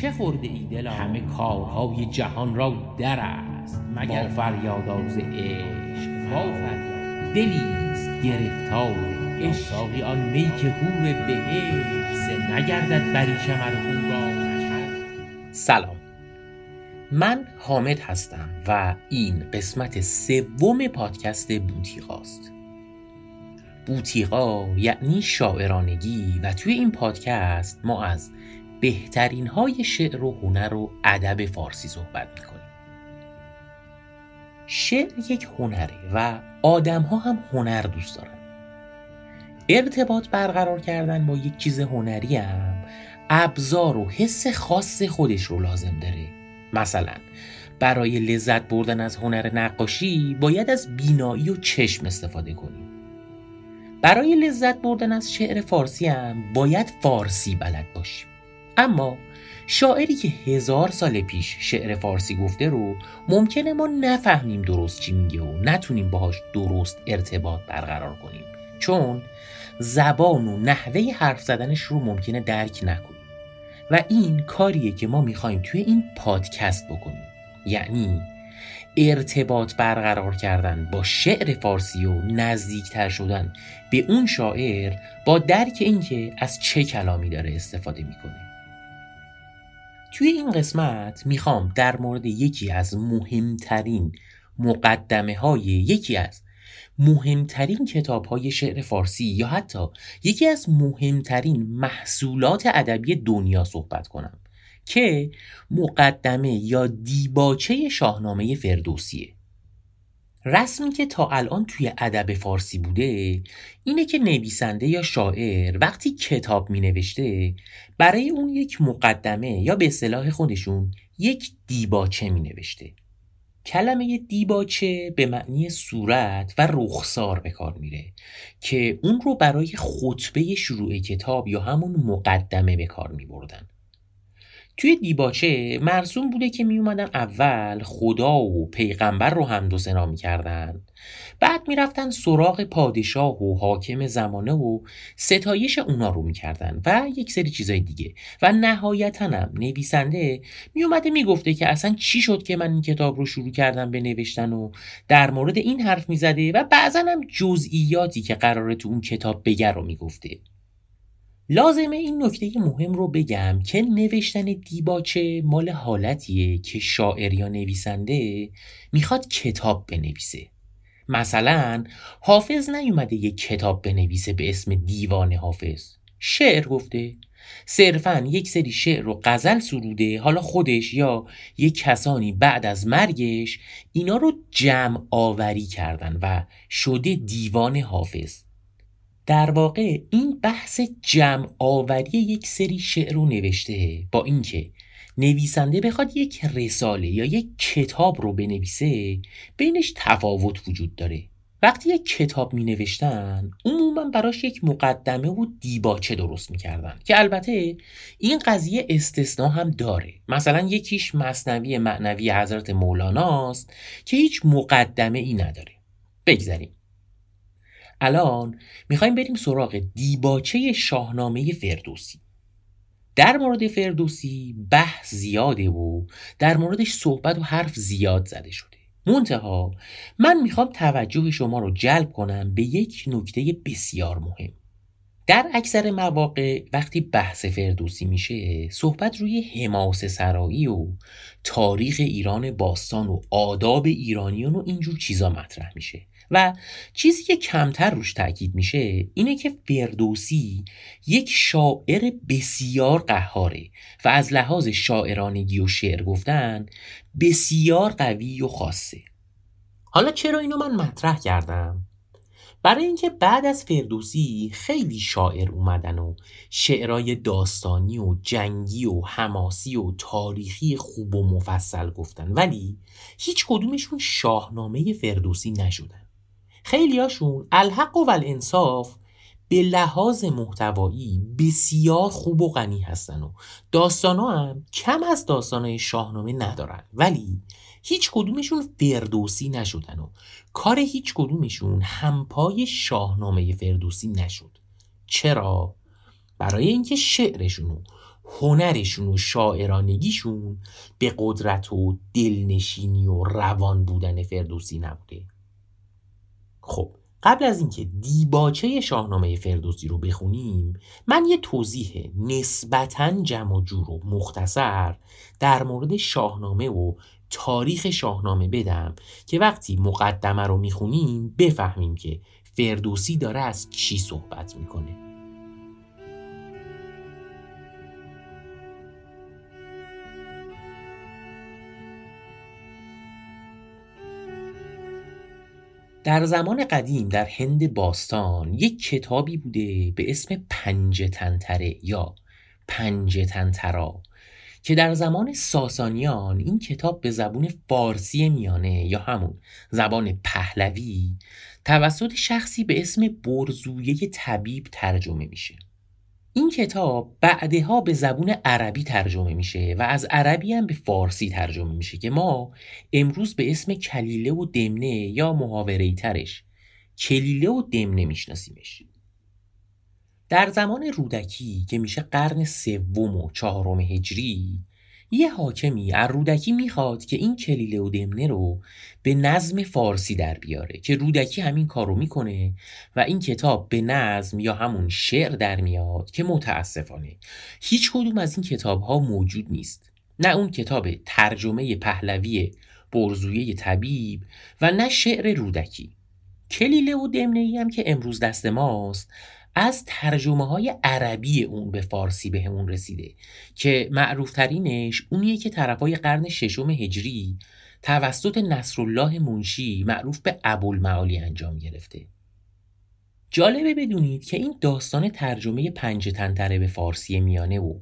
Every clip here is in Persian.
چه خورده ای دلا همه کارهای جهان را در است. مگر فریاداز عشق. وا فریاد. دلیست گرفتار عشق آن می که هور بهشت نگردد بریشم ار را سلام. من حامد هستم و این قسمت سوم پادکست بوتیقاست بوتیقا یعنی شاعرانگی و توی این پادکست ما از بهترین های شعر و هنر و ادب فارسی صحبت می‌کنیم. شعر یک هنره و آدم ها هم هنر دوست دارن. ارتباط برقرار کردن با یک چیز هنری هم ابزار و حس خاص خودش رو لازم داره. مثلا برای لذت بردن از هنر نقاشی باید از بینایی و چشم استفاده کنیم برای لذت بردن از شعر فارسی هم باید فارسی بلد باشیم اما شاعری که هزار سال پیش شعر فارسی گفته رو ممکنه ما نفهمیم درست چی میگه و نتونیم باهاش درست ارتباط برقرار کنیم. چون زبان و نحوه حرف زدنش رو ممکنه درک نکنیم. و این کاریه که ما می‌خوایم توی این پادکست بکنیم. یعنی ارتباط برقرار کردن با شعر فارسی و نزدیکتر شدن به اون شاعر با درک اینکه از چه کلامی داره استفاده می‌کنه. توی این قسمت می‌خوام در مورد یکی از مهمترین مقدمه های یکی از مهمترین کتاب های شعر فارسی یا حتی یکی از مهمترین محصولات ادبی دنیا صحبت کنم که مقدمه یا دیباچه شاهنامه فردوسیه. رسمی که تا الان توی ادب فارسی بوده اینه که نویسنده یا شاعر وقتی کتاب می نوشته برای اون یک مقدمه یا به اصطلاح خودشون یک دیباچه می نوشته کلمه دیباچه به معنی صورت و رخسار به کار میره که اون رو برای خطبه شروع کتاب یا همون مقدمه به کار می بردن. توی دیباچه مرسوم بوده که می اومدن اول خدا و پیغمبر رو هم دو سنا کردن بعد می‌رفتن سراغ پادشاه و حاکم زمانه و ستایش اونا رو می‌کردن و یک سری چیزای دیگه. و نهایتا هم نویسنده میومده می‌گفته که اصلا چی شد که من این کتاب رو شروع کردم به نوشتن و در مورد این حرف می‌زده و بعضا هم جزئیاتی که قراره تو اون کتاب بگه رو می‌گفته. لازمه این نکته مهم رو بگم که نوشتن دیباچه مال حالتیه که شاعر یا نویسنده می‌خواد کتاب بنویسه. مثلا حافظ نیومده یک کتاب بنویسه به اسم دیوان حافظ. شعر گفته. صرفا یک سری شعر رو غزل سروده. حالا خودش یا یک کسانی بعد از مرگش اینا رو جمع آوری کردن و شده دیوان حافظ. در واقع این بحث جمع آوری یک سری شعر رو نوشته با اینکه نویسنده بخواد یک رساله یا یک کتاب رو بنویسه بینش تفاوت وجود داره. وقتی یک کتاب می نوشتن عموما براش یک مقدمه و دیباچه درست می‌کردن که البته این قضیه استثنا هم داره. مثلا یکیش مصنوی معنوی حضرت مولاناست که هیچ مقدمه ای نداره. بگذاریم. الان می‌خوایم بریم سراغ دیباچه شاهنامه فردوسی. در مورد فردوسی بحث زیاده و در موردش صحبت و حرف زیاد زده شده. منتها من می‌خوام توجه شما رو جلب کنم به یک نکته بسیار مهم. در اکثر مواقع وقتی بحث فردوسی میشه صحبت روی حماس سرایی و تاریخ ایران باستان و آداب ایرانیان و اینجور چیزا مطرح میشه. و چیزی که کمتر روش تاکید میشه اینه که فردوسی یک شاعر بسیار قهاره و از لحاظ شاعرانگی و شعر گفتن بسیار قوی و خاصه حالا چرا اینو من مطرح کردم؟ برای اینکه بعد از فردوسی خیلی شاعر اومدن و شعرهای داستانی و جنگی و حماسی و تاریخی خوب و مفصل گفتن ولی هیچ کدومشون شاهنامه فردوسی نشدن خیلیاشون الحق و الانصاف به لحاظ محتوایی بسیار خوب و غنی هستن و داستان هم کم از داستانهای شاهنامه ندارن. ولی هیچ کدومشون فردوسی نشدن و کار هیچ کدومشون همپای شاهنامه فردوسی نشد. چرا؟ برای اینکه شعرشون و هنرشون و شاعرانگیشون به قدرت و دلنشینی و روان بودن فردوسی نبوده. خب قبل از اینکه دیباچه شاهنامه فردوسی رو بخونیم من یه توضیح نسبتا جمع جور و مختصر در مورد شاهنامه و تاریخ شاهنامه بدم که وقتی مقدمه رو می‌خونیم بفهمیم که فردوسی داره از چی صحبت می‌کنه. در زمان قدیم در هند باستان یک کتابی بوده به اسم پنج تنتره یا پنج تنترا که در زمان ساسانیان این کتاب به زبون فارسی میانه یا همون زبان پهلوی توسط شخصی به اسم برزویه طبیب ترجمه میشه. این کتاب بعدها به زبون عربی ترجمه میشه و از عربی هم به فارسی ترجمه میشه که ما امروز به اسم کلیله و دمنه یا محاوره ترش کلیله و دمنه میشناسیمش. در زمان رودکی که میشه قرن سوم و چهارم هجری یه حاکمی از رودکی می‌خواد که این کلیله و دمنه رو به نظم فارسی در بیاره که رودکی همین کار رو می‌کنه و این کتاب به نظم یا همون شعر در میاد که متاسفانه هیچ کدوم از این کتاب ها موجود نیست. نه اون کتاب ترجمه پهلوی برزویه طبیب و نه شعر رودکی. کلیله و دمنه هم که امروز دست ماست از ترجمه های عربی اون به فارسی به رسیده که معروف ترینش اونیه که طرفای قرن ششم هجری توسط نصرالله منشی معروف به ابوالمعالی انجام گرفته. جالبه بدونید که این داستان ترجمه پنج تنتره به فارسی میانه و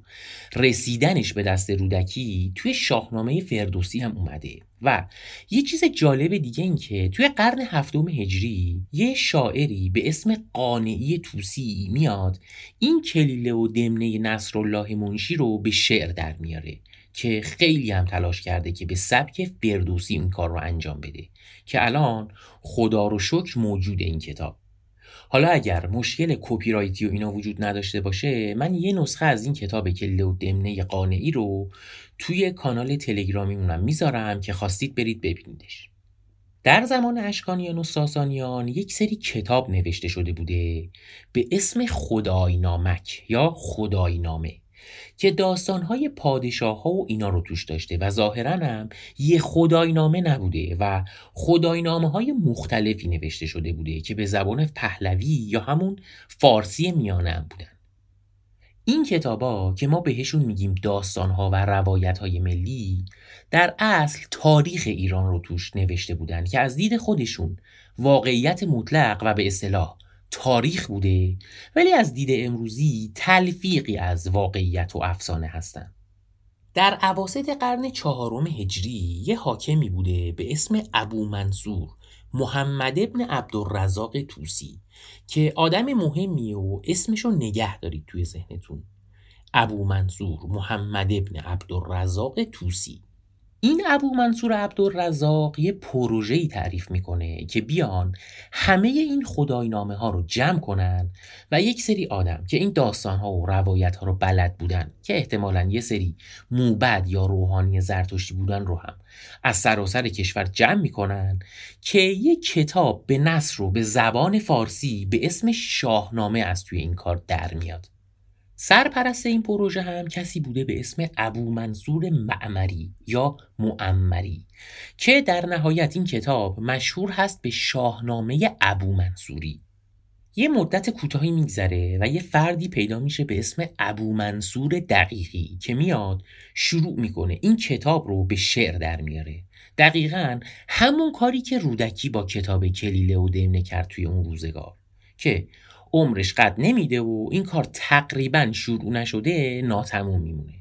رسیدنش به دست رودکی توی شاهنامه فردوسی هم اومده. و یه چیز جالب دیگه این که توی قرن هفتم هجری یه شاعری به اسم قانعی توسی میاد. این کلیله و دمنه نصرالله منشی رو به شعر در میاره که خیلی هم تلاش کرده که به سبک فردوسی این کار رو انجام بده. که الان خدا رو شکر موجود این کتاب. حالا اگر مشکل کپی رایتی و اینا وجود نداشته باشه من یه نسخه از این کتاب کله و دمنه قانعی رو توی کانال تلگرامیمونم می‌ذارم که خواستید برید ببینیدش. در زمان اشکانیان و ساسانیان یک سری کتاب نوشته شده بوده به اسم خدای نامک یا خدای نامه که داستانهای پادشاه ها و اینا رو توش داشته و ظاهرا هم یه خداینامه نبوده و خداینامه های مختلفی نوشته شده بوده که به زبان پهلوی یا همون فارسی میانه هم بودن. این کتابا که ما بهشون میگیم داستانها و روایت های ملی در اصل تاریخ ایران رو توش نوشته بودن که از دید خودشون واقعیت مطلق و به اصطلاح تاریخ بوده ولی از دید امروزی تلفیقی از واقعیت و افسانه هستند. در عواست قرن چهارم هجری یه حاکمی بوده به اسم ابو منصور محمد ابن عبدالرزاق توسی که آدم مهمیه و اسمشو نگه دارید توی ذهنتون ابو منصور محمد ابن عبدالرزاق توسی این ابو منصور عبدالرزاق یه پروژه‌ای تعریف می‌کنه که بیان همه این خداینامه ها رو جمع کنن و یک سری آدم که این داستان ها و روایت ها رو بلد بودن که احتمالا یه سری موبد یا روحانی زرتشتی بودن رو هم از سراسر کشور جمع می‌کنن که یه کتاب به نصر رو به زبان فارسی به اسم شاهنامه از توی این کار در میاد. سرپرست این پروژه هم کسی بوده به اسم ابو منصور معمری یا معمری که در نهایت این کتاب مشهور هست به شاهنامه ابو منصوری یه مدت کوتاهی میگذره و یه فردی پیدا میشه به اسم ابو منصور دقیقی که میاد شروع می‌کنه این کتاب رو به شعر در میاره. دقیقا همون کاری که رودکی با کتاب کلیله و دمنه کرد توی اون روزگار که عمرش قد نمیده و این کار تقریبا شروع نشده ناتموم میمونه.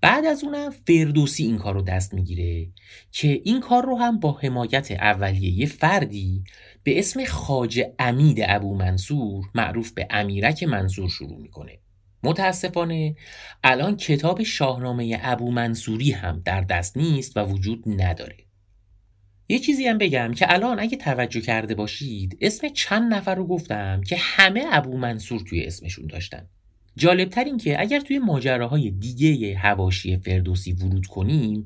بعد از اونم فردوسی این کار رو دست می‌گیره که این کار رو هم با حمایت اولیه یه فردی به اسم خاج امید ابو منصور معروف به امیرک منصور شروع می‌کنه. متاسفانه الان کتاب شاهنامه ابو منصوری هم در دست نیست و وجود نداره. یه چیزی هم بگم که الان اگه توجه کرده باشید اسم چند نفر رو گفتم که همه ابو منصور توی اسمشون داشتن. جالبتر این که اگر توی ماجراهای دیگه هواشی فردوسی ورود کنیم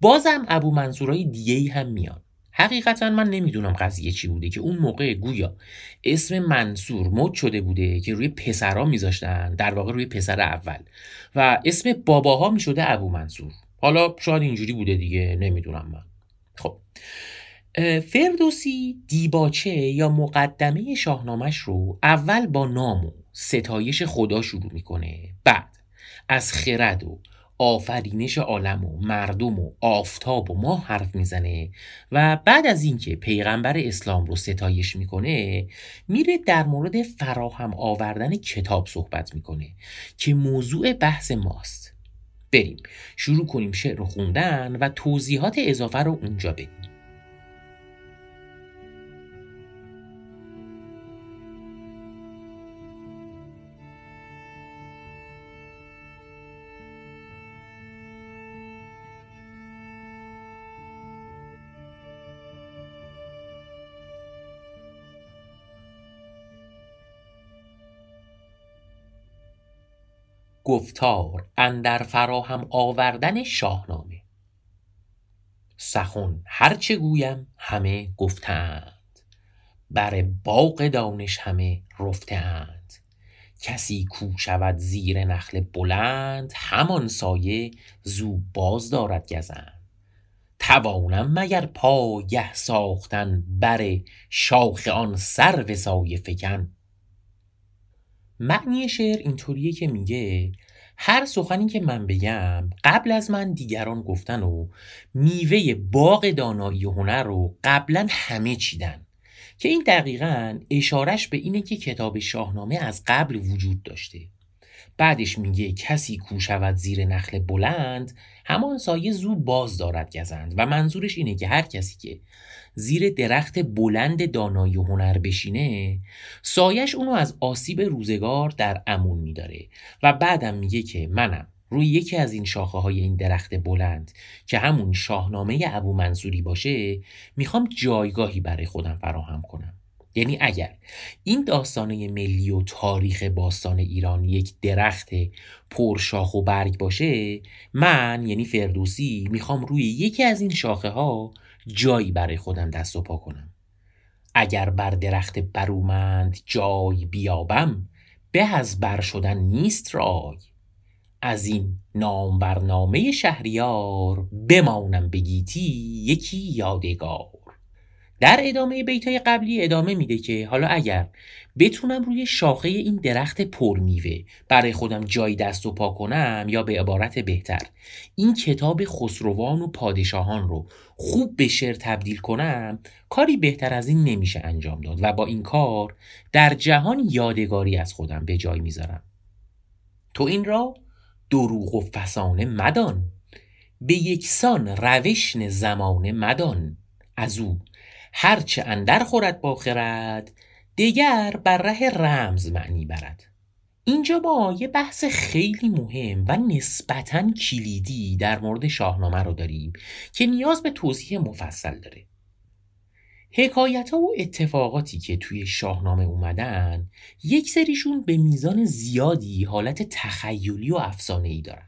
بازم ابو منصورای دیگه هم میان. حقیقتا من نمی‌دونم قضیه چی بوده که اون موقع گویا اسم منصور مد شده بوده که روی پسرها میذاشتن در واقع روی پسر اول. و اسم باباها می‌شده ابو منصور. حالا شاید اینجوری بوده دیگه نمی‌دونم من. خب فردوسی دیباچه یا مقدمه شاهنامش رو اول با نام و ستایش خدا شروع می‌کنه. بعد از خرد و آفرینش عالم و مردم و آفتاب و ماه حرف می‌زنه و بعد از اینکه پیغمبر اسلام رو ستایش می‌کنه میره در مورد فراهم آوردن کتاب صحبت می‌کنه که موضوع بحث ماست. بریم. شروع کنیم شعر رو خوندن و توضیحات اضافه رو اونجا بدیم. گفتار اندر فراهم آوردن شاهنامه. سخن هرچه گویم همه گفتند. بر باغ دانش همه رفتند. کسی کو شود زیر نخل بلند همان سایه زو باز دارد گزند. توانم مگر پایه ساختن بر شاخ آن سرو سایه فکن؟ معنی شعر اینطوریه که میگه هر سخنی که من بگم قبل از من دیگران گفتن و میوه باغ دانایی و هنر رو قبلا همه چیدن. که این دقیقا اشارش به اینه که کتاب شاهنامه از قبل وجود داشته. بعدش میگه کسی کو شود زیر نخل بلند همان سایه زو باز دارد گزند. و منظورش اینه که هر کسی که زیر درخت بلند دانایی و هنر بشینه سایش اونو از آسیب روزگار در امون میداره و بعدم میگه که منم روی یکی از این شاخه های این درخت بلند که همون شاهنامه ابو منصوری باشه می‌خوام جایگاهی برای خودم فراهم کنم. یعنی اگر این داستانه ملی و تاریخ باستان ایران یک درخت پرشاخ و برگ باشه من یعنی فردوسی می‌خوام روی یکی از این شاخه ها جایی برای خودم دست و پا کنم. اگر بر درخت برومند جای بیابم به از بر شدن نیست رای. از این نام برنامه شهریار بمانم بگیتی یکی یادگار. در ادامه بیتای قبلی ادامه میده که حالا اگر بتونم روی شاخه این درخت پرمیوه برای خودم جای دست و پا کنم یا به عبارت بهتر این کتاب خسروان و پادشاهان رو خوب به شعر تبدیل کنم کاری بهتر از این نمیشه انجام داد و با این کار در جهان یادگاری از خودم به جای می‌ذارم. تو این را دروغ و فسانه مدان به یکسان روشن زمانه مدان از او هرچه اندر خورد با خرد دیگر بر ره رمز معنی برد. اینجا با یه بحث خیلی مهم و نسبتا کلیدی در مورد شاهنامه رو داریم که نیاز به توضیح مفصل داره. حکایت ها و اتفاقاتی که توی شاهنامه اومدن یک سریشون به میزان زیادی حالت تخیلی و افسانه ای دارن.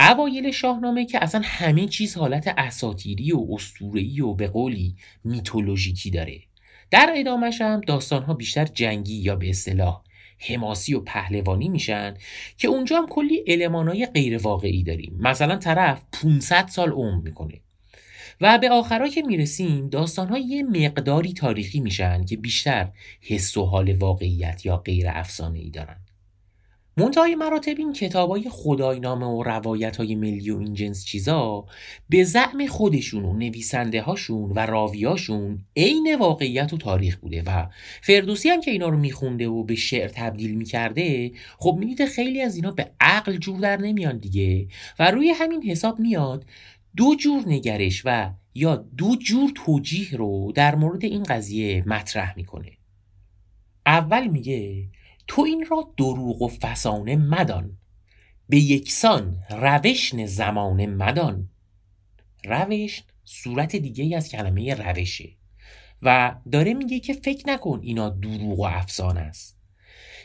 اوایل شاهنامه که اصلا همه چیز حالت اساتیری و استورهی و به قولی میتولوژیکی داره. در ادامش هم داستانها بیشتر جنگی یا به اصطلاح حماسی و پهلوانی میشن که اونجا هم کلی المانای غیر واقعی داریم. مثلا طرف 500 سال عمر می‌کنه. و به آخرا که می‌رسیم داستانها یه مقداری تاریخی میشن که بیشتر حس و حال واقعیت یا غیر افسانه ای دارن. منتهای مراتب این کتاب های خداینامه و روایت های ملی و این جنس چیزا به زعم خودشون و نویسنده هاشون و راویاشون عین واقعیت و تاریخ بوده و فردوسی هم که اینا رو میخونده و به شعر تبدیل می‌کرده خب می‌دیده خیلی از اینا به عقل جور در نمیان دیگه و روی همین حساب میاد دو جور نگرش و یا دو جور توجیه رو در مورد این قضیه مطرح می‌کنه. اول میگه تو این را دروغ و فسانه مدان. به یکسان روشن زمانه مدان. روش صورت دیگه از کلمه روشه. و داره میگه که فکر نکن اینا دروغ و افسانه است.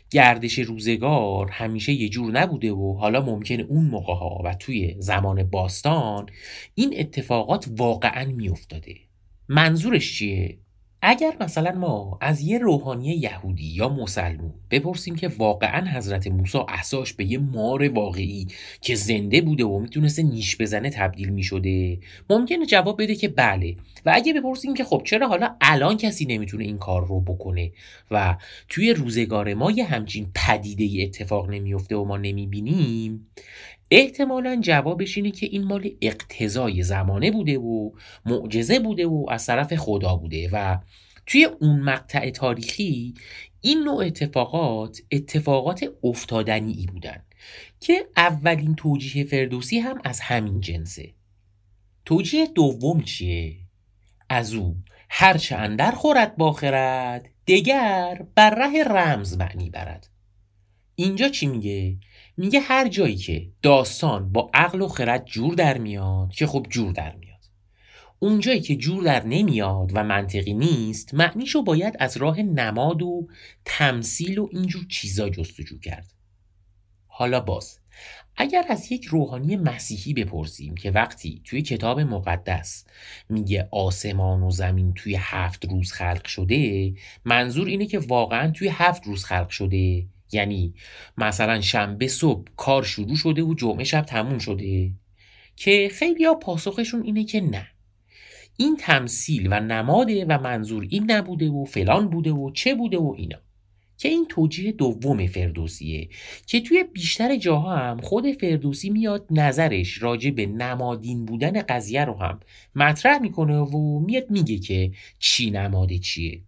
گردش روزگار همیشه یه جور نبوده و حالا ممکنه اون موقع ها و توی زمان باستان این اتفاقات واقعا میافتاده. منظورش چیه؟ اگر مثلا ما از یه روحانی یهودی یا مسلمون بپرسیم که واقعا حضرت موسی احساش به یه مار واقعی که زنده بوده و می‌تونسته نیش بزنه تبدیل می‌شده ممکنه جواب بده که بله. و اگه بپرسیم که خب چرا حالا الان کسی نمی‌تونه این کار رو بکنه و توی روزگار ما یه همچین پدیده اتفاق نمیفته و ما نمی‌بینیم؟ احتمالا جوابش اینه که این مال اقتضای زمانه بوده و معجزه بوده و از طرف خدا بوده و توی اون مقطع تاریخی این نوع اتفاقات اتفاقات افتادنی ای بودن که اولین توجیه فردوسی هم از همین جنسه توجیه دوم چیه؟ از او هرچه اندر خورد باخرد دگر بر ره رمز معنی برد اینجا چی میگه؟ میگه هر جایی که داستان با عقل و خرد جور در میاد که خب جور در میاد. اونجایی که جور در نمیاد و منطقی نیست معنیشو باید از راه نماد و تمثیل و اینجور چیزا جستجو کرد. حالا باز اگر از یک روحانی مسیحی بپرسیم که وقتی توی کتاب مقدس میگه آسمان و زمین توی هفت روز خلق شده منظور اینه که واقعا توی هفت روز خلق شده یعنی مثلا شنبه صبح کار شروع شده و جمعه شب تموم شده که خیلی ها پاسخشون اینه که نه. این تمثیل و نماده و منظور این نبوده و فلان بوده و چه بوده و اینا. که این توجیه دوم فردوسیه که توی بیشتر جاها هم خود فردوسی میاد نظرش راجع به نمادین بودن قضیه رو هم مطرح می‌کنه و میاد میگه که چی نماده چیه.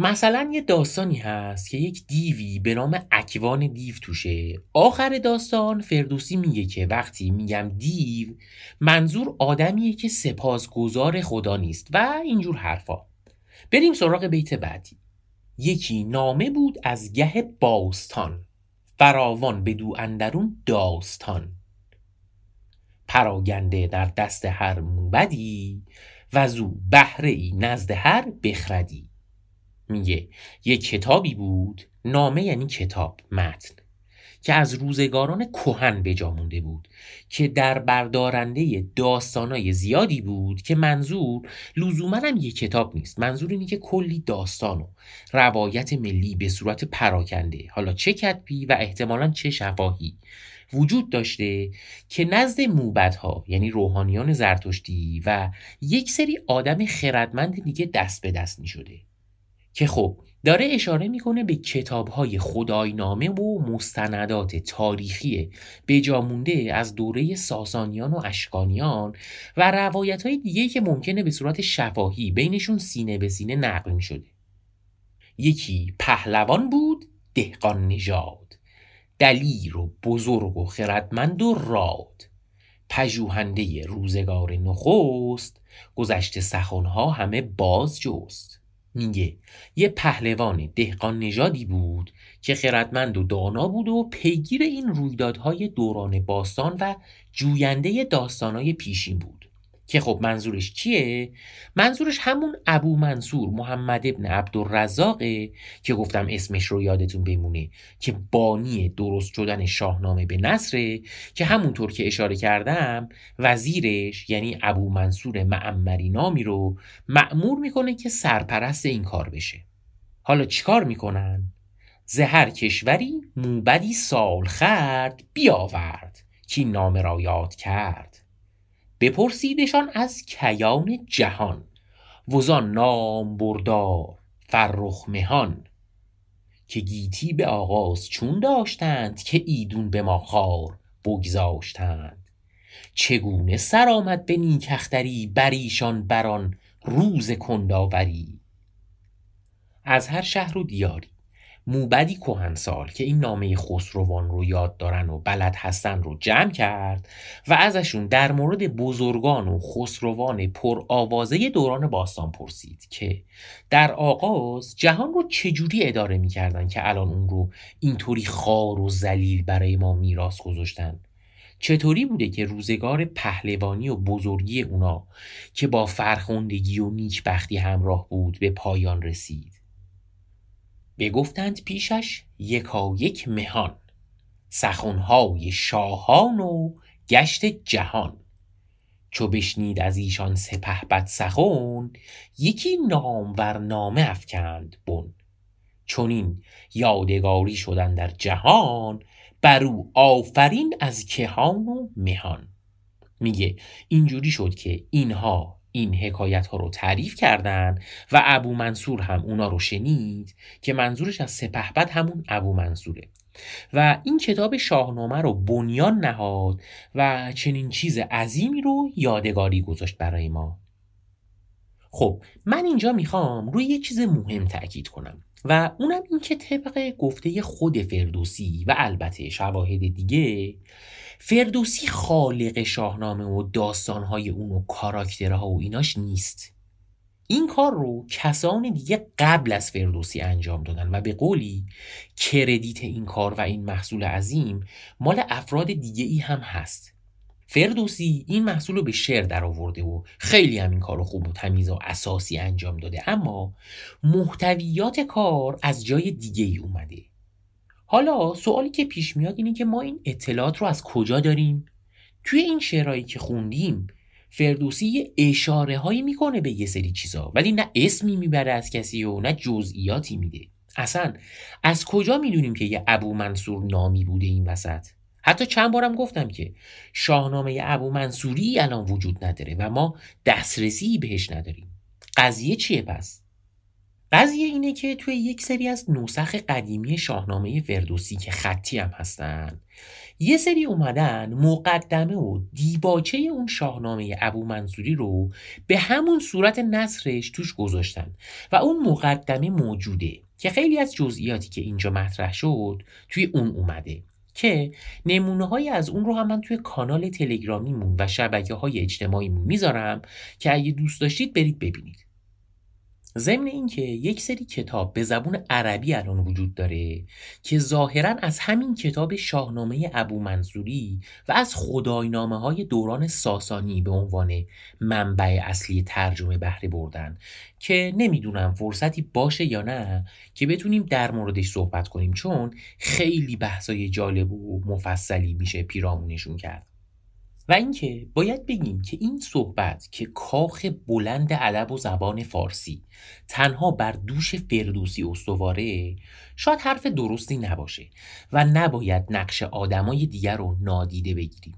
مثلا یه داستانی هست که یک دیوی به نام اکوان دیو توشه. آخر داستان فردوسی میگه که وقتی میگم دیو منظور آدمیه که سپاسگزار خدا نیست و اینجور حرفا. بریم سراغ بیت بعدی. یکی نامه بود از گه باستان. فراوان به دو اندرون داستان. پراگنده در دست هر موبدی و زو بهره ای نزد هر بخردی. میگه. یک کتابی بود نامه یعنی کتاب متن که از روزگاران کهن به جا مونده بود که در بردارنده داستانای زیادی بود که منظور لزوما هم یک کتاب نیست. منظور اینه که کلی داستان و روایت ملی به صورت پراکنده. حالا چه کتبی و احتمالا چه شفاهی وجود داشته که نزد موبدها یعنی روحانیان زرتشتی و یک سری آدم خردمند دیگه دست به دست می شده که خب داره اشاره می‌کنه به کتابهای خداینامه و مستندات تاریخی بجامونده از دوره ساسانیان و اشکانیان و روایت های دیگه که ممکنه به صورت شفاهی بینشون سینه به سینه نقل می شده. یکی پهلوان بود دهقان نژاد. دلیر و بزرگ و خردمند و راد. پژوهنده روزگار نخست گذشته سخنها همه باز جست. میگه. یه پهلوان دهقان نژادی بود که خردمند و دانا بود و پیگیر این رویدادهای دوران باستان و جوینده داستانهای پیشین بود. که خب منظورش کیه؟ منظورش همون ابو منصور محمد ابن عبدالرزاقه که گفتم اسمش رو یادتون بمونه که بانی درست شدن شاهنامه به نصره که همونطور که اشاره کردم وزیرش یعنی ابو منصور معمری نامی رو معمور می‌کنه که سرپرست این کار بشه حالا چیکار می‌کنن؟ زهر کشوری موبدی سال خرد بیاورد که نامه را یاد کرد بپرسیدشان از کیان جهان وزان نام بردار فرخ مهان که گیتی به آغاز چون داشتند که ایدون به ما خار بگذاشتند. چگونه سر آمد به نیکختری بریشان بران روز کنداوری؟ از هر شهر و دیاری موبدی کهنسال که این نامه خسروان رو یاد دارن و بلد هستن رو جمع کرد و ازشون در مورد بزرگان و خسروان پرآوازه دوران باستان پرسید که در آغاز جهان رو چجوری اداره می‌کردن که الان اون رو اینطوری خار و زلیل برای ما میراث گذاشتن؟ چطوری بوده که روزگار پهلوانی و بزرگی اونا که با فرخوندگی و نیکبختی همراه بود به پایان رسید؟ بگفتند پیشش یکا یک مهان سخنهای شاهان و گشت جهان. چو بشنید از ایشان سپه بد سخن یکی نامور نامه افکند بن. چنین یادگاری شدن در جهان بر او آفرین از کهان و مهان. میگه اینجوری شد که اینها این حکایت ها رو تعریف کردن و ابو منصور هم اونا رو شنید که منظورش از سپهبد همون ابو منصوره. و این کتاب شاهنامه رو بنیان نهاد و چنین چیز عظیمی رو یادگاری گذاشت برای ما. خب من اینجا می‌خوام روی یه چیز مهم تاکید کنم و اونم این که طبق گفته خود فردوسی و البته شواهد دیگه فردوسی خالق شاهنامه و داستانهای اون و کاراکترها و ایناش نیست. این کار رو کسان دیگه قبل از فردوسی انجام دادن و به قولی کردیت این کار و این محصول عظیم مال افراد دیگه ای هم هست. فردوسی این محصول رو به شعر در آورده و خیلی هم این کار رو خوب و تمیز و اساسی انجام داده اما محتویات کار از جای دیگه ای اومده. حالا سوالی که پیش میاد اینه که ما این اطلاعات رو از کجا داریم؟ توی این شعرهایی که خوندیم فردوسی یه اشاره هایی می‌کنه به یه سری چیزا ولی نه اسمی می‌بره از کسی و نه جزئیاتی میده. اصلا از کجا می‌دونیم که یه ابو منصور نامی بوده این وسط؟ حتی چند بارم گفتم که شاهنامه ابو منصوری الان وجود نداره و ما دسترسی بهش نداریم. قضیه چیه پس؟ قضیه اینه که توی یک سری از نسخ قدیمی شاهنامه فردوسی که خطی هم هستن یه سری اومدن مقدمه و دیباچه اون شاهنامه ابو منصوری رو به همون صورت نصرش توش گذاشتن و اون مقدمه موجوده که خیلی از جزئیاتی که اینجا مطرح شد توی اون اومده که نمونه های از اون رو هم من توی کانال تلگرامیمون و شبکه های اجتماعیمون می‌ذارم که اگه دوست داشتید برید ببینید. ضمن اینکه یک سری کتاب به زبون عربی الان وجود داره که ظاهرا از همین کتاب شاهنامه ابو منصوری و از خداینامه های دوران ساسانی به عنوان منبع اصلی ترجمه بهره بردن که نمی‌دونم فرصتی باشه یا نه که بتونیم در موردش صحبت کنیم چون خیلی بحثای جالب و مفصلی میشه پیرامونشون کرد. و اینکه باید بگیم که این صحبت که کاخ بلند ادب و زبان فارسی تنها بر دوش فردوسی استواره شاید حرف درستی نباشه و نباید نقش آدمای دیگر رو نادیده بگیریم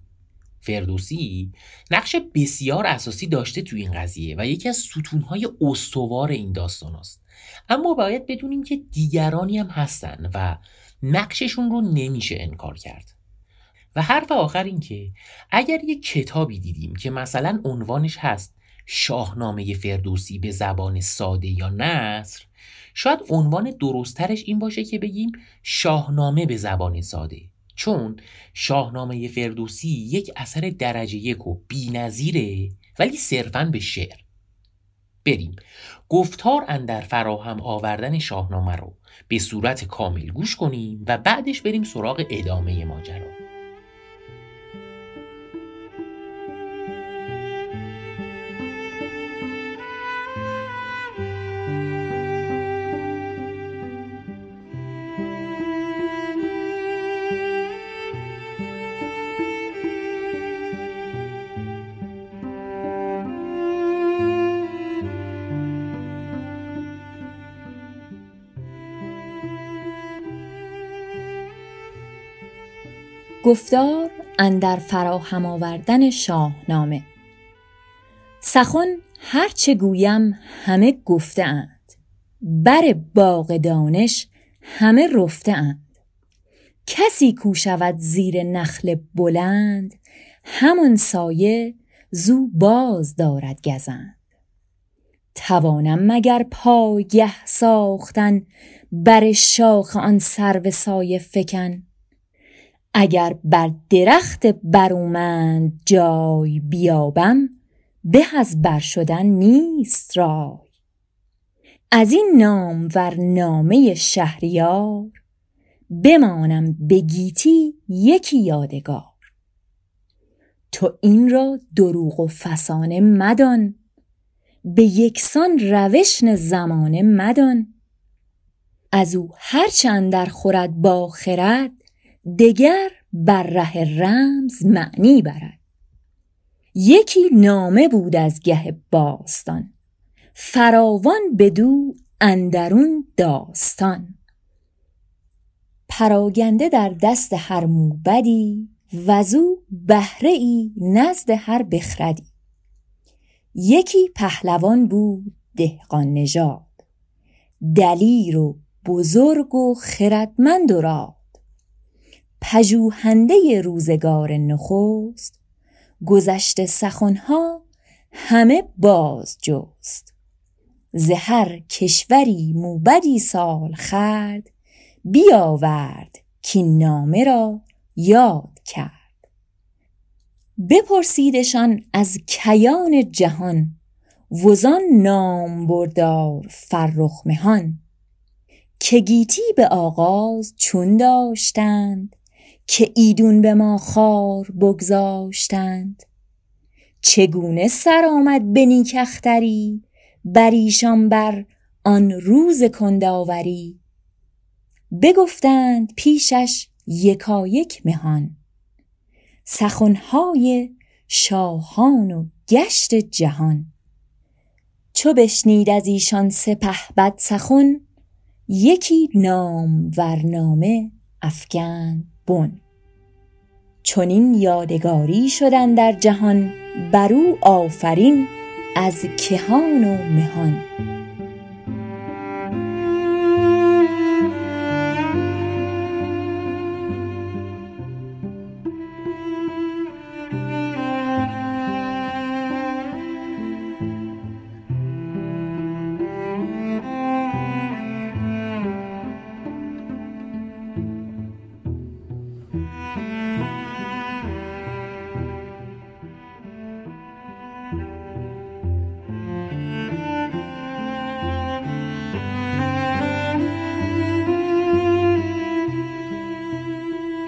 فردوسی نقش بسیار اساسی داشته توی این قضیه و یکی از ستونهای استوار این داستان است. اما باید بدونیم که دیگرانی هم هستن و نقششون رو نمیشه انکار کرد و حرف آخر این که اگر یک کتابی دیدیم که مثلا عنوانش هست شاهنامه فردوسی به زبان ساده یا نصر شاید عنوان درستترش این باشه که بگیم شاهنامه به زبان ساده. چون شاهنامه فردوسی یک اثر درجه یک و نظیره ولی صرفا به شعر. بریم. گفتار اندر فراهم آوردن شاهنامه رو به صورت کامل گوش کنیم و بعدش بریم سراغ ادامه ماجرا. گفتار اندر فراهم آوردن شاهنامه. سخن هرچه گویم همه گفته اند. بر باغ دانش همه رفته اند. کسی کو شود زیر نخل بلند همان سایه زو باز دارد گزند. توانم مگر پایه ساختن بر شاخ آن سرو سایه فکن؟ اگر بر درخت برومند جای بیابم به از بر شدن نیست رای. از این نام ور نامه شهریار بمانم به گیتی یکی یادگار. تو این را دروغ و فسانه مدان به یکسان روشن زمانه مدان. از او هرچند در خورد با خرد دگر بر ره رمز معنی برد. یکی نامه بود از گه باستان فراوان بدو اندرون داستان. پراگنده در دست هر موبدی وزو بهره ای نزد هر بخردی. یکی پهلوان بود دهقان نژاد دلیر و بزرگ و خردمند و راد. پژوهنده روزگار نخست گذشته سخنها همه باز جست ز هر کشوری موبدی سال خرد بیاورد کین نامه را یاد کرد. بپرسیدشان از کیان جهان وزان نام بردار فرخ مهان. که گیتی به آغاز چون داشتند که ایدون به ما خار بگذاشتند. چگونه سر آمد به نیک اختری بر ایشان بر آن روز کنداوری بگفتند پیشش یکایک مهان. سخنهای شاهان و گشت جهان. چو بشنید از ایشان سپهبد سخن یکی نامورنامه افکند. بن چنین یادگاری شد اندر جهان بر او آفرین از کهان و مهان.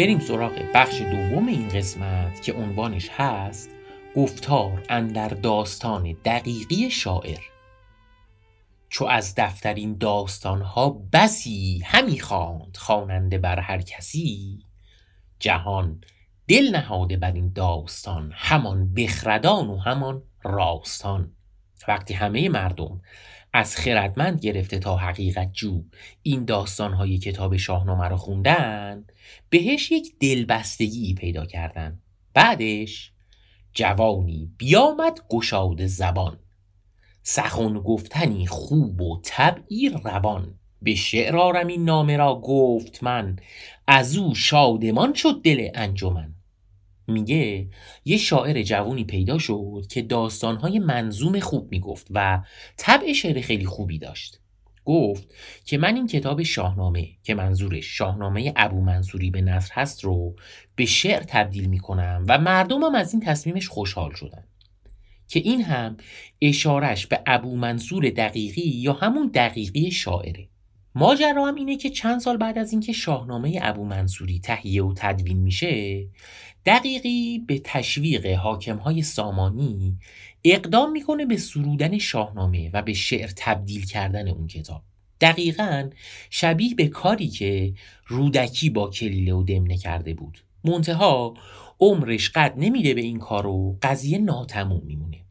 بریم سراغ بخش دوم این قسمت که عنوانش هست گفتار اندر داستان دقیقی شاعر. چو از دفترین داستانها بسی همی خواند خواننده بر هر کسی جهان دل نهاده بر این داستان همان بخردان و همان راستان. وقتی همه مردم از خردمند گرفته تا حقیقت جو. این داستانهای کتاب شاهنامه رو خوندن بهش یک دلبستگی پیدا کردن. بعدش جوانی بیامد گشاد زبان. سخن گفتنی خوب و طبعی روان. به شعر آرم این نامه را گفت من. از او شادمان شد دل انجمن. میگه یه شاعر جوونی پیدا شد که داستانهای منظوم خوب می‌گفت و طبع شعر خیلی خوبی داشت. گفت که من این کتاب شاهنامه که منظورش شاهنامه ابو منصوری به نصر هست رو به شعر تبدیل می‌کنم و مردمم از این تصمیمش خوشحال شدن. که این هم اشارش به ابو منصور دقیقی یا همون دقیقی شاعره. ماجرا هم اینه که چند سال بعد از اینکه شاهنامه ابو منصوری تهیه و تدوین میشه دقیقی به تشویق حاکمهای سامانی اقدام می‌کنه به سرودن شاهنامه و به شعر تبدیل کردن اون کتاب. دقیقا شبیه به کاری که رودکی با کلیله و دمنه کرده بود. منتها عمرش قد نمیده به این کار و قضیه ناتموم میمونه.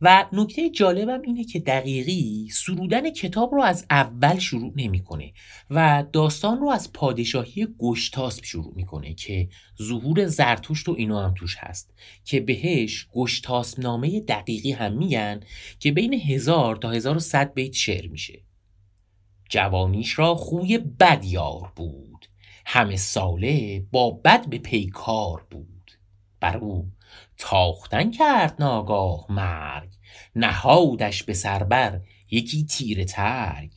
و نکته جالبم اینه که دقیقی سرودن کتاب رو از اول شروع نمی‌کنه و داستان رو از پادشاهی گشتاسب شروع می‌کنه که ظهور زرتشت و اینو هم توش هست که بهش گشتاسب نامه دقیقی هم میگن که بین هزار تا هزار و صد بیت شعر میشه. جوانیش را خوی بد یار بود. همه ساله با بد به پیکار بود. بر او تاختن کرد ناگاه مرگ. نهادش به سربر یکی تیر ترگ.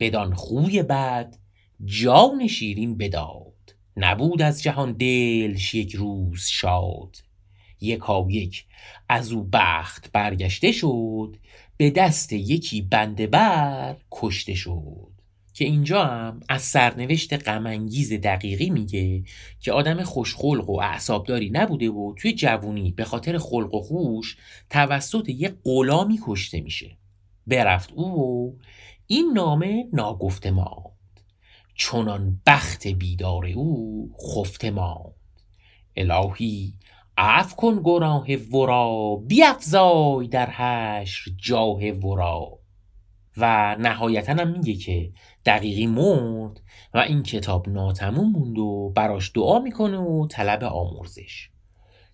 بدان خوی بد جان شیرین بداد. نبود از جهان دلش یک روز شاد. یکا یک از او بخت برگشته شد به دست یکی بنده بر کشته شد. که اینجا هم از سرنوشت غمانگیز دقیقی میگه که آدم خوشخلق و اعصابداری نبوده و توی جوونی به خاطر خلق و خوش توسط یه غلامی کشته میشه. برفت او و این نامه ناگفته ماند. چونان بخت بیدار او خفته ماند. الهی عف کن گناه ورا بیافزای در حشر جاه ورا. و نهایتا هم میگه که دقیقی مرد و این کتاب ناتموم موند و براش دعا می‌کنه و طلب آمرزش.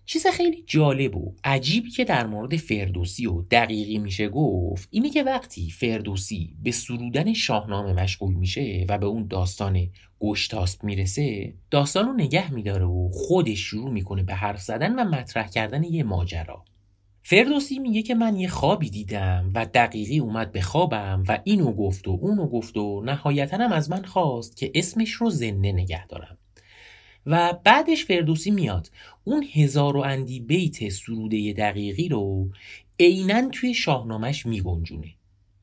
چیز خیلی جالب و عجیبی که در مورد فردوسی و دقیقی میشه گفت اینه که وقتی فردوسی به سرودن شاهنامه مشغول میشه و به اون داستان گشتاست می‌رسه داستان رو نگه میداره و خودش شروع می‌کنه به حرف زدن و مطرح کردن یه ماجرا. فردوسی میگه که من یه خوابی دیدم و دقیقی اومد به خوابم و اینو گفت و اونو گفت و نهایتا از من خواست که اسمش رو زنده نگه دارم. و بعدش فردوسی میاد. اون هزار و اندی بیت سروده دقیقی رو عینا توی شاهنامهش میگنجونه.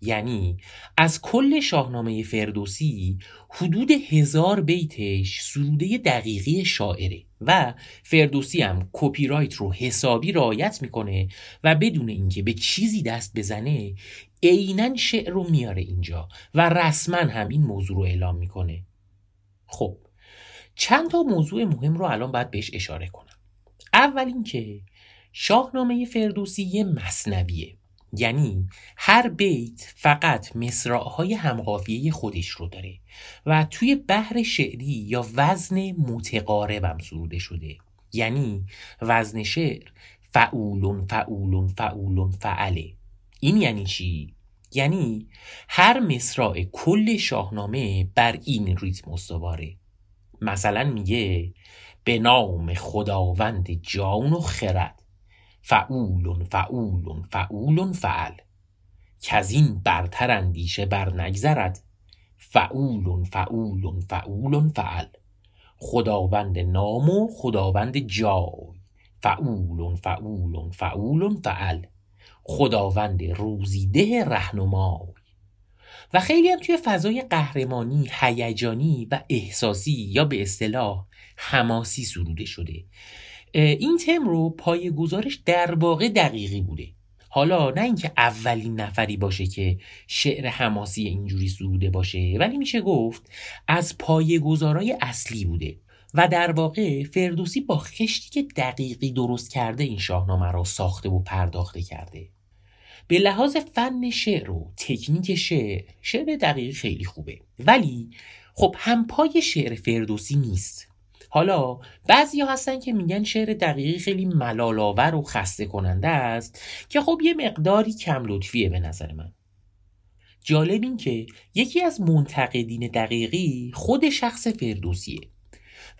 یعنی از کل شاهنامه فردوسی حدود هزار بیتش سروده دقیقی شاعره و فردوسی هم کپی رایت رو حسابی رعایت می‌کنه و بدون اینکه به چیزی دست بزنه عینا شعر رو میاره اینجا و رسما هم این موضوع رو اعلام می‌کنه. خب چند تا موضوع مهم رو الان باید بهش اشاره کنم. اول اینکه شاهنامه فردوسی یه مصنویه. یعنی هر بیت فقط مصرعهای همقافیه خودش رو داره و توی بحر شعری یا وزن متقاربم سروده شده. یعنی وزن شعر فعولون فعولون فعولون فعله. این یعنی چی؟ یعنی هر مصرع کل شاهنامه بر این ریتم استواره. مثلا میگه به نام خداوند جان و خرد. فعولون فعولون فعولون فعل. این برتر اندیشه بر نگذرد. فعولون فعولون فعولون فعل. خداوند نام و خداوند جای. فعولون فعولون فعولون فعل. خداوند روزیده رهنمای. و خیلی هم توی فضای قهرمانی هیجانی و احساسی یا به اصطلاح حماسی سروده شده. این تم رو پای گزارش در واقع دقیقی بوده. حالا نه اینکه اولین نفری باشه که شعر حماسی اینجوری سروده باشه ولی میشه گفت از پای گزارای اصلی بوده و در واقع فردوسی با خشتی که دقیقی درست کرده این شاهنامه را ساخته و پرداخته کرده. به لحاظ فن شعر و تکنیک شعر شعر دقیقی خیلی خوبه. ولی خب هم پای شعر فردوسی نیست. حالا بعضی هستن که میگن شعر دقیقی خیلی ملالاور و خسته کننده است که خب یه مقداری کم لطفیه به نظر من. جالب این که یکی از منتقدین دقیقی خود شخص فردوسیه.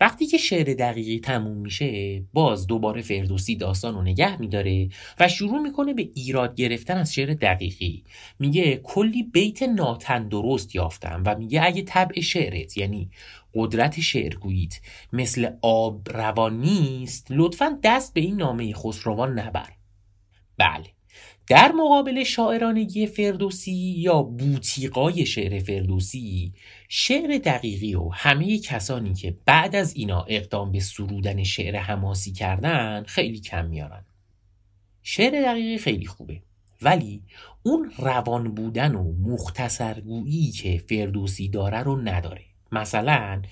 وقتی که شعر دقیقی تموم میشه باز دوباره فردوسی داستان رو نگه میداره و شروع می‌کنه به ایراد گرفتن از شعر دقیقی. میگه کلی بیت ناتندرست یافتم و میگه اگه طبع شعرت یعنی قدرت شعرگوییت مثل آب روان نیست لطفا دست به این نامه خسروان نبر. بله. در مقابل شاعرانگی فردوسی یا بوتیقای شعر فردوسی شعر دقیقی و همه کسانی که بعد از اینا اقدام به سرودن شعر حماسی کردن خیلی کم میارن. شعر دقیقی خیلی خوبه ولی اون روان بودن و مختصرگویی که فردوسی داره رو نداره. مثلا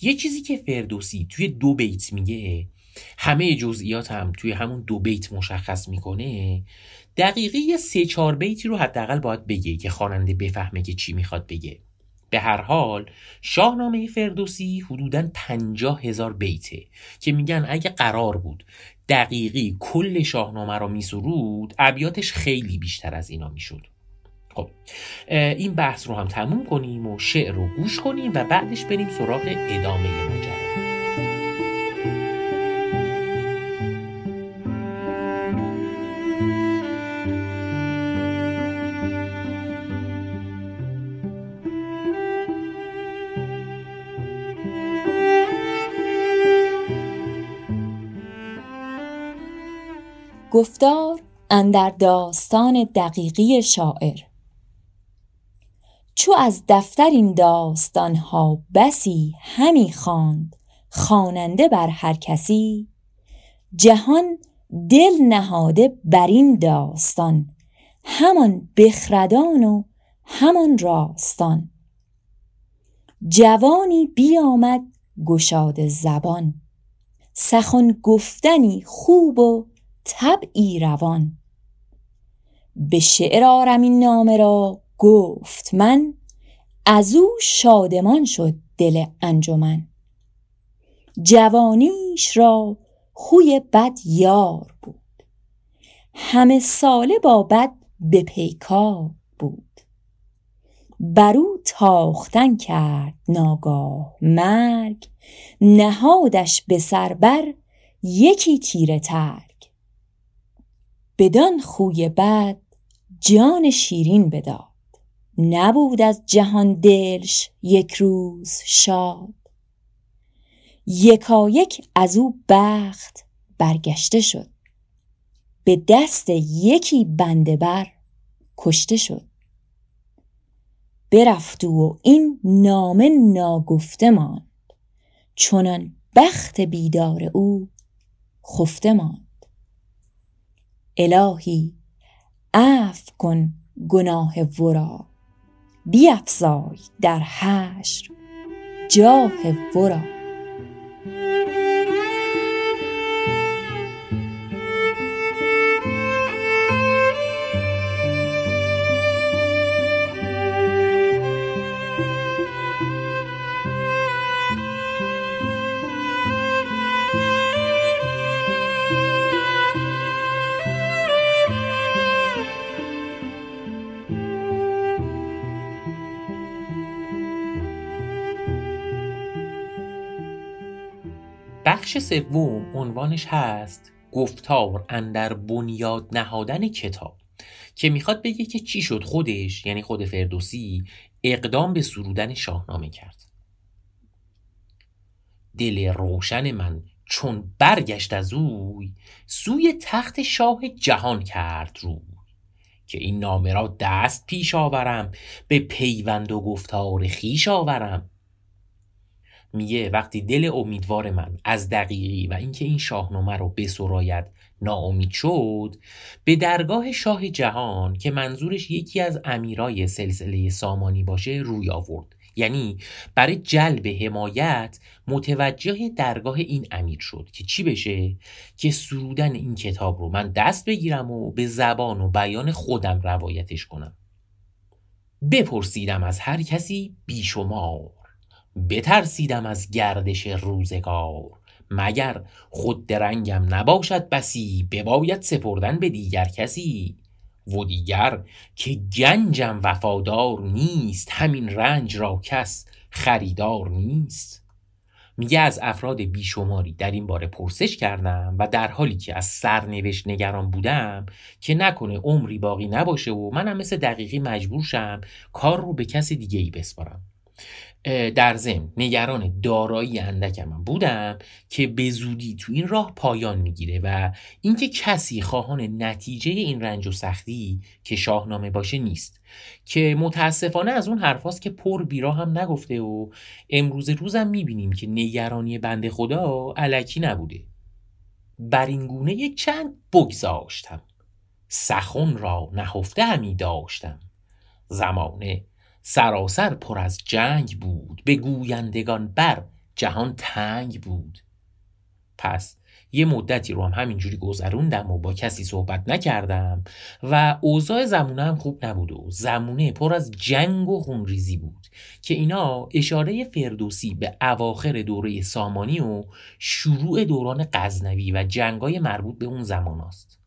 یه چیزی که فردوسی توی دو بیت میگه همه جزئیات هم توی همون دو بیت مشخص می‌کنه دقیقی یه سه چهار بیتی رو حداقل باید بگه که خواننده بفهمه که چی می‌خواد بگه. به هر حال شاهنامه فردوسی حدودا پنجاه هزار بیته که میگن اگه قرار بود دقیقی کل شاهنامه رو میسرود ابیاتش خیلی بیشتر از اینا می‌شد. خب این بحث رو هم تموم کنیم و شعر رو گوش کنیم و بعدش بریم سراغ ادامه ماجرا. گفتار اندر داستان دقیقی شاعر. چو از دفتر این داستان ها بسی همی خواند خواننده بر هر کسی جهان دل نهاده بر این داستان همان بخردان و همان راستان. جوانی بیامد گشاد زبان سخن گفتنی خوب و طبعی روان. به شعر آرم این نامه را گفت من از او شادمان شد دل انجمن. جوانیش را خوی بد یار بود. همه ساله با بد به پیکار بود. برو تاختن کرد ناگاه مرگ نهادش به سر بر یکی تیره ترگ بدان خوی بد جان شیرین بداد. نبود از جهان دلش یک روز شاد. یکایک از او بخت برگشته شد. به دست یکی بنده بر کشته شد. برفت و این نامه ناگفته ماند. چنان بخت بیدار او خفته ماند. الهی عفو کن گناه ورا. بیفزای در حشر جاه ورا. بخش سوم عنوانش هست گفتار اندر بنیاد نهادن کتاب که می‌خواد بگه که چی شد خودش یعنی خود فردوسی اقدام به سرودن شاهنامه کرد. دل روشن من چون برگشت از اوی سوی تخت شاه جهان کرد روی. که این نامه را دست پیش آورم به پیوند و گفتار خیش آورم. میگه وقتی دل امیدوار من از دقیقی و اینکه این شاهنامه رو بسراید ناامید شد به درگاه شاه جهان که منظورش یکی از امیرای سلسله سامانی باشه روی آورد. یعنی برای جلب حمایت متوجه درگاه این امیر شد که چی بشه؟ که سرودن این کتاب رو من دست بگیرم و به زبان و بیان خودم روایتش کنم. بپرسیدم از هر کسی بیشمار. بترسیدم از گردش روزگار مگر خود درنگم نباشد بسی بباید سپردن به دیگر کسی؟ و دیگر که گنجم وفادار نیست همین رنج را کس خریدار نیست. میگه از افراد بیشماری در این باره پرسش کردم و در حالی که از سرنوشت نگران بودم که نکنه عمری باقی نباشه و منم مثل دقیقی مجبور شم کار رو به کسی دیگه ای بسپارم. در ضمن نگران دارایی اندکم من بودم که به زودی تو این راه پایان می‌گیره و اینکه کسی خواهان نتیجه این رنج و سختی که شاهنامه باشه نیست. که متاسفانه از اون حرفاست که پر بیرا هم نگفته و امروز روزم می‌بینیم که نگرانی بنده خدا علکی نبوده. بر این گونه یک چند بگذاشتم. سخن را نهفته همی داشتم. زمانه سراسر پر از جنگ بود. به گویندگان بر جهان تنگ بود. پس یه مدتی رو هم همینجوری گذروندم و با کسی صحبت نکردم و اوضاع زمونه هم خوب نبود و زمونه پر از جنگ و خونریزی بود که اینا اشاره فردوسی به اواخر دوره سامانی و شروع دوران غزنوی و جنگای مربوط به اون زمان است.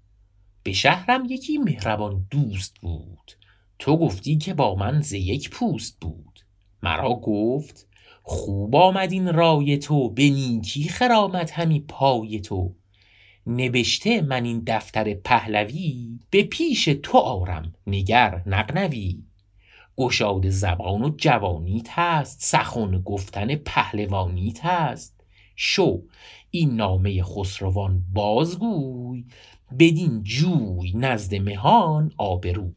به شهرم یکی مهربان دوست بود. تو گفتی که با من ز یک پوست بود. مرا گفت خوب آمد این رای تو به نیکی خرامت همی پای تو. نوشته من این دفتر پهلوی به پیش تو آرم نگر نقنوی گشاد زبان و جوانیت هست سخن گفتن پهلوانیت هست. شو این نامه خسروان بازگوی بدین جوی نزد مهان آبروی.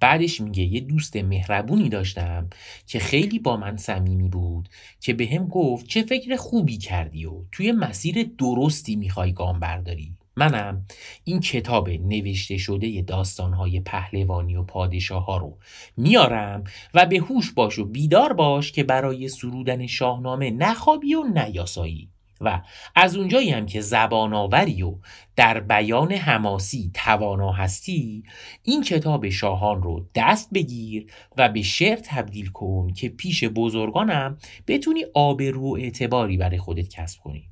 بعدش میگه یه دوست مهربونی داشتم که خیلی با من صمیمی بود که به هم گفت چه فکر خوبی کردی و توی مسیر درستی می‌خوای گام برداری. منم این کتاب نوشته شده داستانهای پهلوانی و پادشاه ها رو میارم و به هوش باش و بیدار باش که برای سرودن شاهنامه نخوابی و نیاسایی. و از اونجایی هم که زبان آوری و در بیان حماسی توانا هستی این کتاب شاهان رو دست بگیر و به شعر تبدیل کن که پیش بزرگانم بتونی آبرو و اعتباری برای خودت کسب کنی.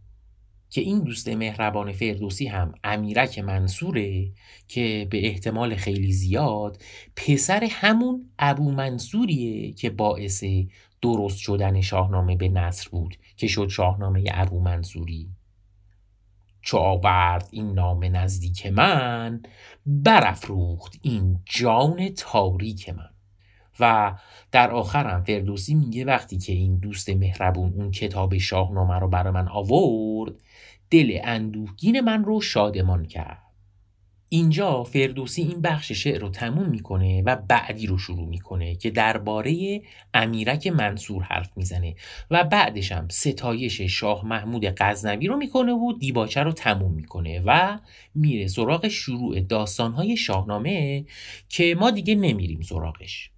که این دوست مهربان فردوسی هم امیرک منصوره که به احتمال خیلی زیاد پسر همون ابو منصوریه که باعث درست شدن شاهنامه به نصر بود. که شد شاهنامه ابو منصوری. چو آورد این نام نزدیک من برافروخت این جان تاریک من. و در آخرم فردوسی میگه وقتی که این دوست مهربون اون کتاب شاهنامه رو برای من آورد دل اندوهگین من رو شادمان کرد. اینجا فردوسی این بخش شعر رو تموم می‌کنه و بعدی رو شروع می‌کنه که درباره امیرک منصور حرف می‌زنه و بعدش هم ستایش شاه محمود غزنوی رو می‌کنه و دیباچه رو تموم می‌کنه و میره سراغ شروع داستانهای شاهنامه که ما دیگه نمیریم سراغش.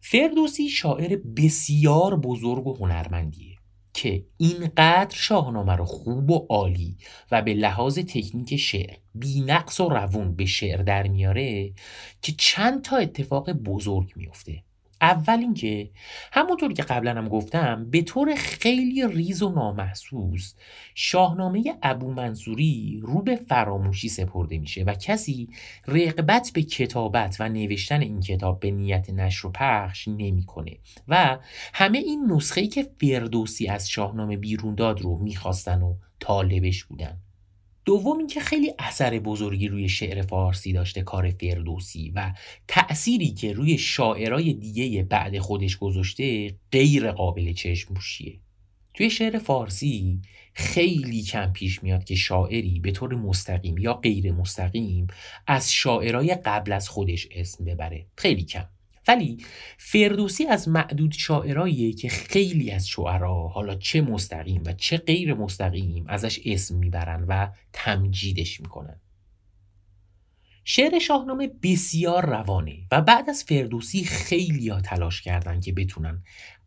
فردوسی شاعر بسیار بزرگ و هنرمندیه. که اینقدر شاهنامه رو خوب و عالی و به لحاظ تکنیک شعر بی نقص و روون به شعر در میاره که چند تا اتفاق بزرگ میفته اول اینکه همونطور که قبلا هم گفتم به طور خیلی ریز و نامحسوس شاهنامه ابو منصوری رو به فراموشی سپرده میشه و کسی رغبت به کتابت و نوشتن این کتاب به نیت نشر و پخش نمی‌کنه و همه این نسخه‌ای که فردوسی از شاهنامه بیرون داد رو می‌خواستن و طالبش بودن. دوم اینکه خیلی اثر بزرگی روی شعر فارسی داشته کار فردوسی و تأثیری که روی شاعرای دیگه بعد خودش گذاشته غیر قابل چشم توی شعر فارسی خیلی کم پیش میاد که شاعری به طور مستقیم یا غیر مستقیم از شاعرای قبل از خودش اسم ببره. خیلی کم. ولی فردوسی از معدود شاعراییه که خیلی از شعرا حالا چه مستقیم و چه غیر مستقیم ازش اسم می‌برن و تمجیدش می‌کنن. شعر شاهنامه بسیار روانه و بعد از فردوسی خیلی ها تلاش کردن که بتونن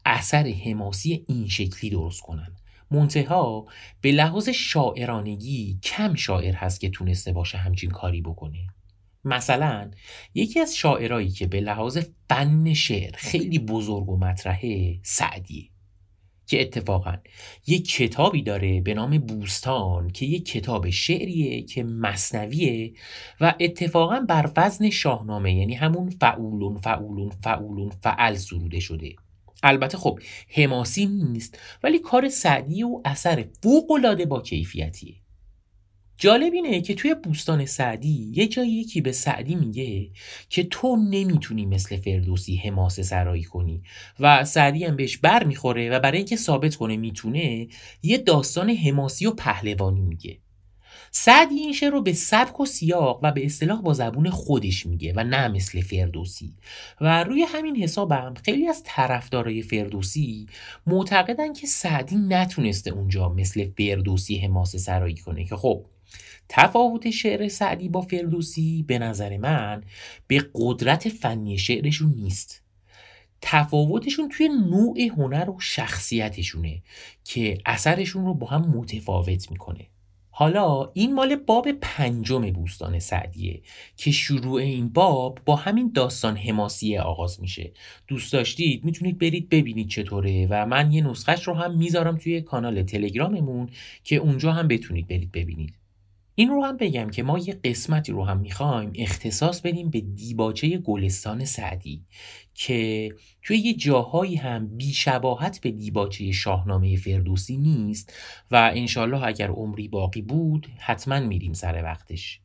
اثر حماسی این شکلی درست کنن. منتها به لحاظ شاعرانگی کم شاعر هست که تونسته باشه همچین کاری بکنه. مثلا یکی از شاعرایی که به لحاظ فن شعر خیلی بزرگ و مطرحه سعدیه که اتفاقا یک کتابی داره به نام بوستان که یک کتاب شعریه که مصنویه و اتفاقا بر وزن شاهنامه یعنی همون فعولون فعولون فعولون فعل سروده شده. البته خب حماسی نیست ولی کار سعدی و اثر فوق با کیفیتیه. جالب اینه که توی بوستان سعدی یه جایی یکی به سعدی میگه که تو نمی‌تونی مثل فردوسی حماسه سرایی کنی و سعدی هم بهش بر می‌خوره و برای اینکه ثابت کنه می‌تونه یه داستان حماسی و پهلوانی میگه. سعدی این شعر رو به سبک و سیاق و به اصطلاح با زبون خودش میگه و نه مثل فردوسی. و روی همین حسابم خیلی از طرفدارای فردوسی معتقدن که سعدی نتونسته اونجا مثل فردوسی حماسه سرایی کنه که خب تفاوت شعر سعدی با فردوسی به نظر من به قدرت فنی شعرشون نیست. تفاوتشون توی نوع هنر و شخصیتشونه که اثرشون رو با هم متفاوت می‌کنه. حالا این مال باب پنجم بوستان سعدیه که شروع این باب با همین داستان حماسیه آغاز میشه. دوست داشتید می‌تونید برید ببینید چطوره و من یه نسخهش رو هم می‌ذارم توی کانال تلگراممون که اونجا هم بتونید برید ببینید. این رو هم بگم که ما یه قسمتی رو هم می‌خوایم اختصاص بدیم به دیباچه گلستان سعدی که توی یه جاهایی هم بیشباهت به دیباچه شاهنامه فردوسی نیست و انشالله اگر عمری باقی بود حتما میریم سر وقتش.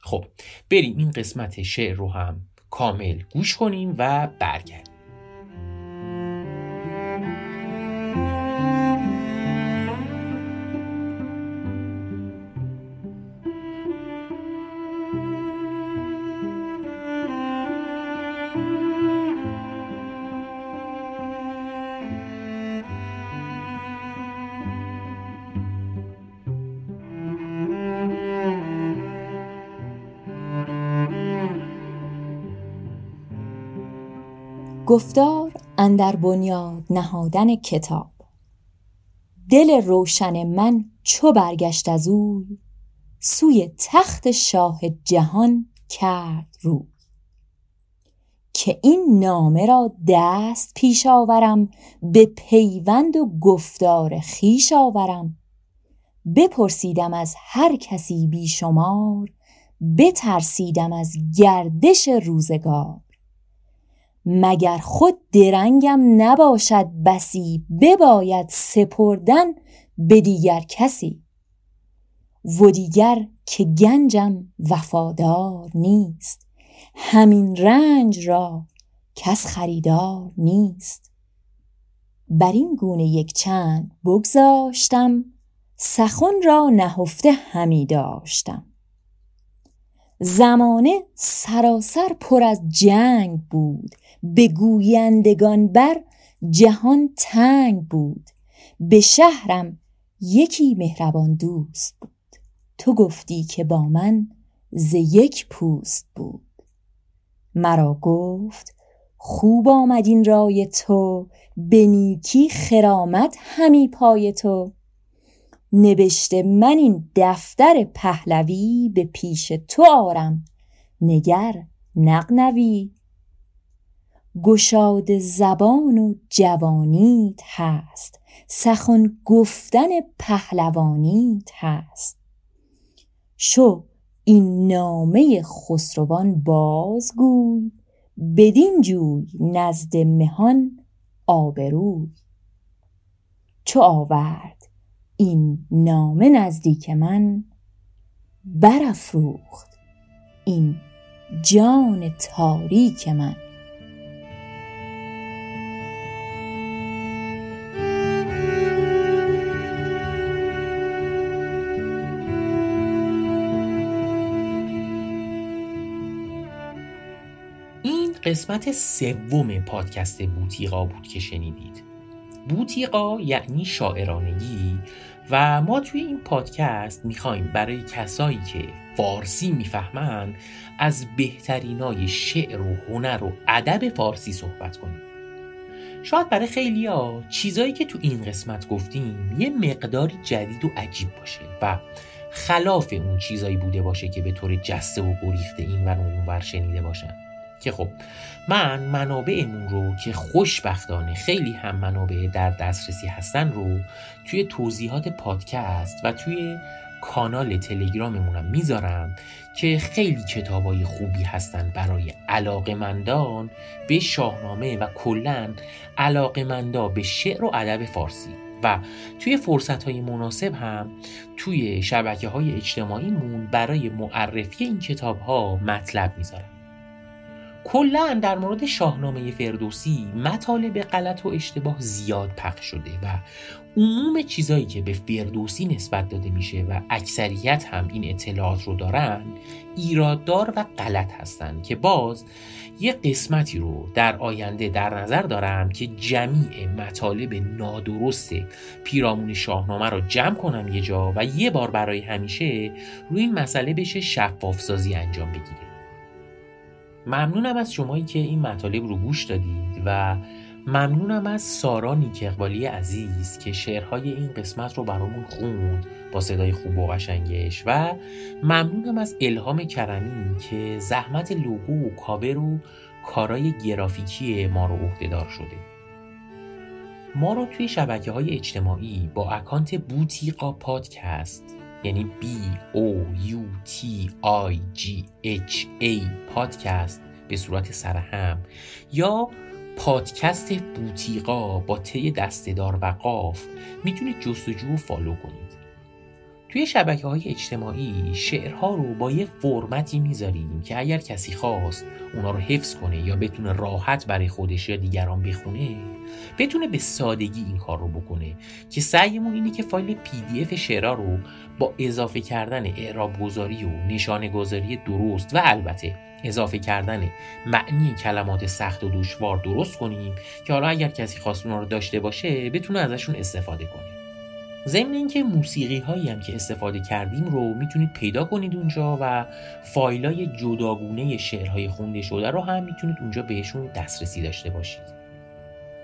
خب بریم این قسمت شعر رو هم کامل گوش کنیم و برگردیم. گفتار اندر بنیاد نهادن کتاب. دل روشن من چو برگشت از اوی سوی تخت شاه جهان کرد رو که این نامه را دست پیش آورم به پیوند و گفتار خیش آورم. بپرسیدم از هر کسی بیشمار بترسیدم از گردش روزگار. مگر خود درنگم نباشد بسی بباید سپردن به دیگر کسی. و دیگر که گنجم وفادار نیست همین رنج را کس خریدار نیست. بر این گونه یک چند بگذاشتم سخن را نهفته همی داشتم. زمانه سراسر پر از جنگ بود. به گویندگان بر جهان تنگ بود. به شهرم یکی مهربان دوست بود. تو گفتی که با من ز یک پوست بود. مرا گفت خوب آمد این رای تو به نیکی خرامت همی پای تو. نبشته من این دفتر پهلوی به پیش تو آرم. نگر نقنوی گشاد زبان و جوانیت هست. سخن گفتن پهلوانیت هست. شو این نامه خسروان بازگوی. بدین جوی نزد مهان آبروی. چو آورد این نامه نزدیک من برافروخت. این جان تاریک من. این قسمت سوم پادکست بوتیقا بود که شنیدید. بوتیقا یعنی شاعرانگی. و ما توی این پادکست می‌خوایم برای کسایی که فارسی می‌فهمن از بهترینای شعر و هنر و ادب فارسی صحبت کنیم. شاید برای خیلیا چیزایی که تو این قسمت گفتیم یه مقداری جدید و عجیب باشه و خلاف اون چیزایی بوده باشه که به طور جسته و گریخته این و اون شنیده باشن. که خب من منابعمون رو که خوشبختانه خیلی هم منابع در دسترسی هستن رو توی توضیحات پادکست و توی کانال تلگراممونم می‌ذارم که خیلی کتابای خوبی هستن برای علاقمندان به شاهنامه و کلا علاقمندا به شعر و ادب فارسی. و توی فرصت های مناسب هم توی شبکه های اجتماعیمون برای معرفی این کتاب ها مطلب می‌ذارم. کلا در مورد شاهنامه فردوسی مطالب غلط و اشتباه زیاد پخش شده و عموم چیزایی که به فردوسی نسبت داده میشه و اکثریت هم این اطلاعات رو دارن ایراددار و غلط هستن که باز یه قسمتی رو در آینده در نظر دارم که جمیع مطالب نادرست پیرامون شاهنامه رو جمع کنم یه جا و یه بار برای همیشه روی این مسئله بشه شفاف سازی انجام بگیره ممنونم از شمایی که این مطالب رو گوش دادید و ممنونم از سارا نیک اقبالی عزیز که شعرهای این قسمت رو برامون خوند با صدای خوب و قشنگش و ممنونم از الهام کرمی که زحمت لوگو و کاور و کارای گرافیکی ما رو عهدهدار شده. ما رو توی شبکه های اجتماعی با اکانت بوتیقا پادکست یعنی B O U T I G H A پادکست به صورت سرهم یا پادکست بوتیقا با تی دستدار و قاف می‌تونید جستجو و فالو کنید. توی شبکه های اجتماعی شعرها رو با یه فرمتی می‌ذاریم که اگر کسی خواست اونا رو حفظ کنه یا بتونه راحت برای خودش یا دیگران بخونه بتونه به سادگی این کار رو بکنه که سعیمون اینه که فایل پی دی اف شعرها رو با اضافه کردن اعراب گذاری و نشانه گذاری درست و البته اضافه کردن معنی کلمات سخت و دشوار درست کنیم که حالا اگر کسی خواست اونا رو داشته باشه بتونه ازشون استفاده کنه. ضمن اینکه موسیقی هایی هم که استفاده کردیم رو می‌تونید پیدا کنید اونجا و فایل های جداگونه شعرهای خونده شده رو هم می‌تونید اونجا بهشون دسترسی داشته باشید.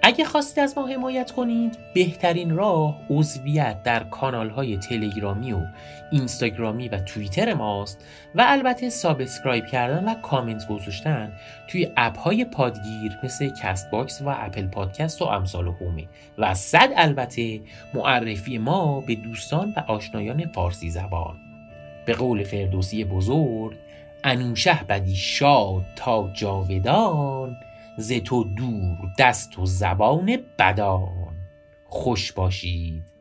اگه خواستید از ما حمایت کنید بهترین راه عضویت در کانال های تلگرامی و اینستاگرامی و توییتر ماست و البته subscribe کردن و کامنت گذاشتن توی اپ های پادگیر مثل Castbox و Apple Podcast و امثالهم. و صد البته معرفی ما به دوستان و آشنایان فارسی زبان. به قول فردوسی بزرگ انوشه بزی شاد تا جاودان ز تو دور دست و زبان بدان. خوش باشید.